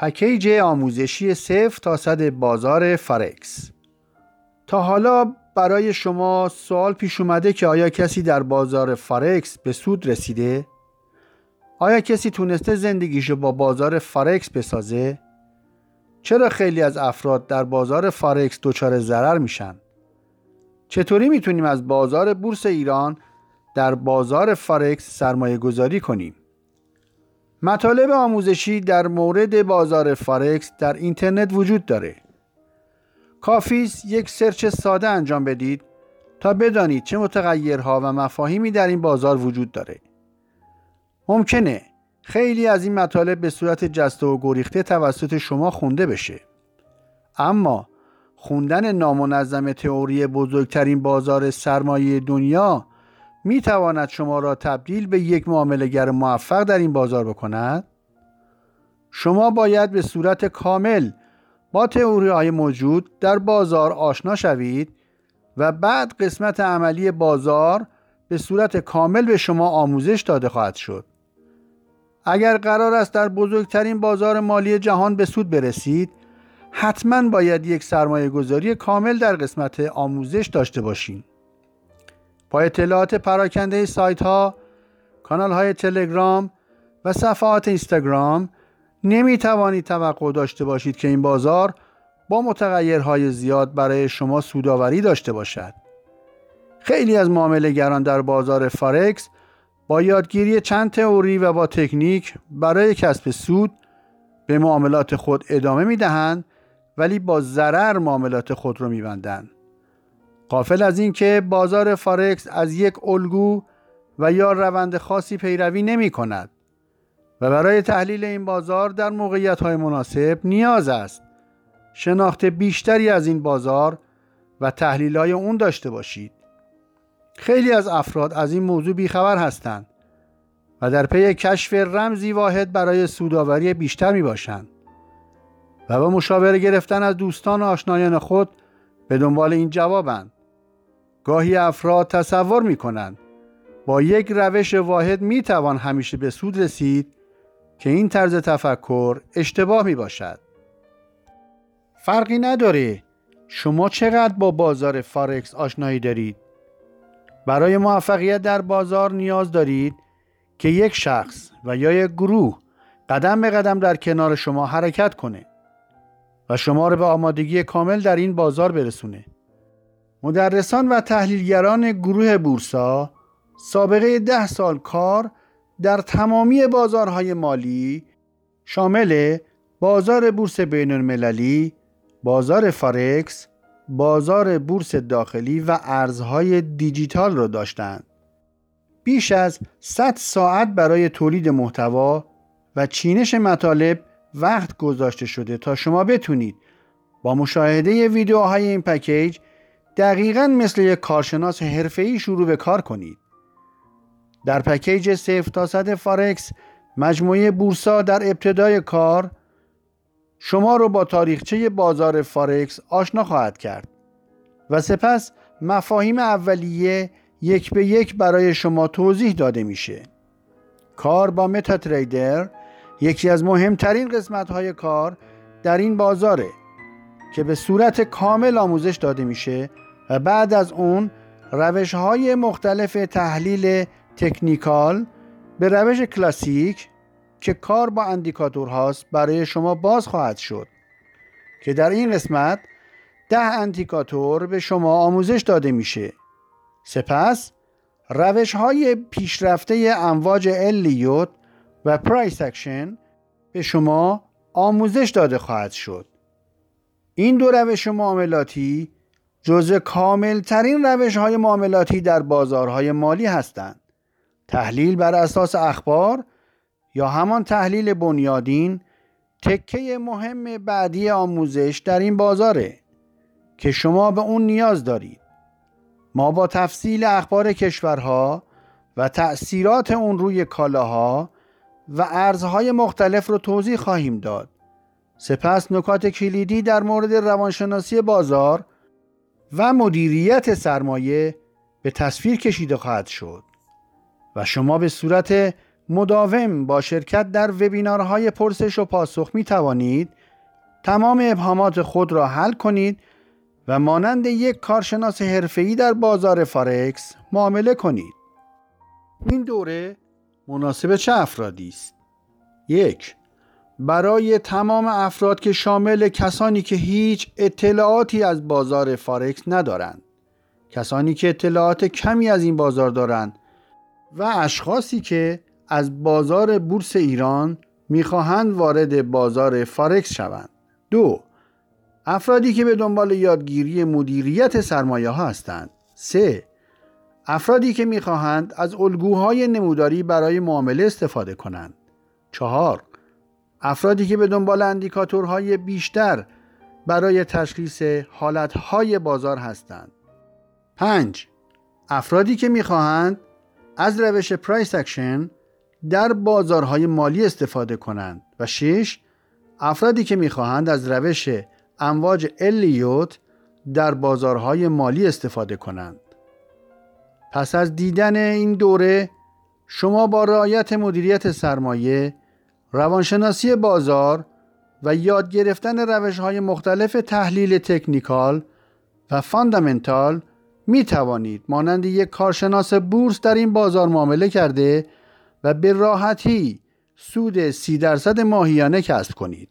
پکیج آموزشی صفر تا صد بازار فارکس تا حالا برای شما سوال پیش اومده که آیا کسی در بازار فارکس به سود رسیده؟ آیا کسی تونسته زندگیشو با بازار فارکس بسازه؟ چرا خیلی از افراد در بازار فارکس دچار ضرر میشن؟ چطوری می‌تونیم از بازار بورس ایران در بازار فارکس سرمایه گذاری کنیم؟ مطالب آموزشی در مورد بازار فارکس در اینترنت وجود داره. کافیست یک search ساده انجام بدید تا بدانید چه متغیرها و مفاهیمی در این بازار وجود داره. ممکنه خیلی از این مطالب به صورت جسته و گریخته توسط شما خونده بشه. اما خوندن نامنظم تئوری بزرگترین بازار سرمایه دنیا می تواند شما را تبدیل به یک معاملهگر موفق در این بازار بکند؟ شما باید به صورت کامل با تئوری های موجود در بازار آشنا شوید و بعد قسمت عملی بازار به صورت کامل به شما آموزش داده خواهد شد. اگر قرار است در بزرگترین بازار مالی جهان به سود برسید حتما باید یک سرمایه گذاری کامل در قسمت آموزش داشته باشین. با اطلاعات پراکنده سایت ها، کانال های تلگرام و صفحات اینستاگرام نمی توانید توقع داشته باشید که این بازار با متغیرهای زیاد برای شما سوداوری داشته باشد. خیلی از معاملهگران در بازار فارکس با یادگیری چند تئوری و با تکنیک برای کسب سود به معاملات خود ادامه می دهند ولی با ضرر معاملات خود را می بندند. قافل از اینکه بازار فارکس از یک الگو و یا روند خاصی پیروی نمی کند و برای تحلیل این بازار در موقعیت های مناسب نیاز است. شناخت بیشتری از این بازار و تحلیل های اون داشته باشید. خیلی از افراد از این موضوع بیخبر هستند و در پی کشف رمزی واحد برای سوداوری بیشتر می باشند و با مشاوره گرفتن از دوستان و آشنایان خود به دنبال این جوابند. گاهی افراد تصور می کنند با یک روش واحد می توان همیشه به سود رسید که این طرز تفکر اشتباه می باشد. فرقی نداره شما چقدر با بازار فارکس آشنایی دارید. برای موفقیت در بازار نیاز دارید که یک شخص و یا یک گروه قدم به قدم در کنار شما حرکت کنه و شما رو به آمادگی کامل در این بازار برسونه. مدرسان و تحلیلگران گروه بورسا سابقه ده سال کار در تمامی بازارهای مالی شامل بازار بورس بین المللی، بازار فارکس، بازار بورس داخلی و ارزهای دیجیتال را داشتند. بیش از 100 ساعت برای تولید محتوا و چینش مطالب وقت گذاشته شده تا شما بتونید با مشاهده ویدیوهای این پکیج دقیقا مثل یک کارشناس حرفه‌ای شروع به کار کنید. در پکیج صفر تا صد فارکس مجموعه بورسا در ابتدای کار شما رو با تاریخچه بازار فارکس آشنا خواهد کرد و سپس مفاهیم اولیه یک به یک برای شما توضیح داده میشه. کار با متا تریدر یکی از مهمترین قسمت های کار در این بازاره که به صورت کامل آموزش داده میشه و بعد از اون روش های مختلف تحلیل تکنیکال به روش کلاسیک که کار با اندیکاتور هاست برای شما باز خواهد شد که در این قسمت ده اندیکاتور به شما آموزش داده میشه. سپس روش های پیشرفته امواج الیوت و price action به شما آموزش داده خواهد شد. این دو روش معاملاتی جزء کامل ترین روش های معاملاتی در بازارهای مالی هستند. تحلیل بر اساس اخبار یا همان تحلیل بنیادین تکه مهم بعدی آموزش در این بازاره که شما به اون نیاز دارید. ما با تفصیل اخبار کشورها و تأثیرات اون روی کالاها و ارزهای مختلف رو توضیح خواهیم داد. سپس نکات کلیدی در مورد روانشناسی بازار و مدیریت سرمایه به تصویر کشیده خواهد شد و شما به صورت مداوم با شرکت در وبینارهای پرسش و پاسخ می توانید تمام ابهامات خود را حل کنید و مانند یک کارشناس حرفه‌ای در بازار فارکس معامله کنید. این دوره مناسب چه افرادی است؟ یک برای تمام افراد که شامل کسانی که هیچ اطلاعاتی از بازار فارکس ندارند. کسانی که اطلاعات کمی از این بازار دارند و اشخاصی که از بازار بورس ایران می‌خواهند وارد بازار فارکس شوند. دو افرادی که به دنبال یادگیری مدیریت سرمایه ها هستند. سه افرادی که می‌خواهند از الگوهای نموداری برای معامله استفاده کنند. چهار افرادی که به دنبال اندیکاتورهای بیشتر برای تشخیص حالتهای بازار هستند. 5. افرادی که می‌خواهند از روش price action در بازارهای مالی استفاده کنند و 6. افرادی که می‌خواهند از روش امواج الیوت در بازارهای مالی استفاده کنند. پس از دیدن این دوره شما با رعایت مدیریت سرمایه روانشناسی بازار و یاد گرفتن روش های مختلف تحلیل تکنیکال و فاندامنتال می توانید مانند یک کارشناس بورس در این بازار معامله کرده و به راحتی سود سی درصد ماهیانه کسب کنید.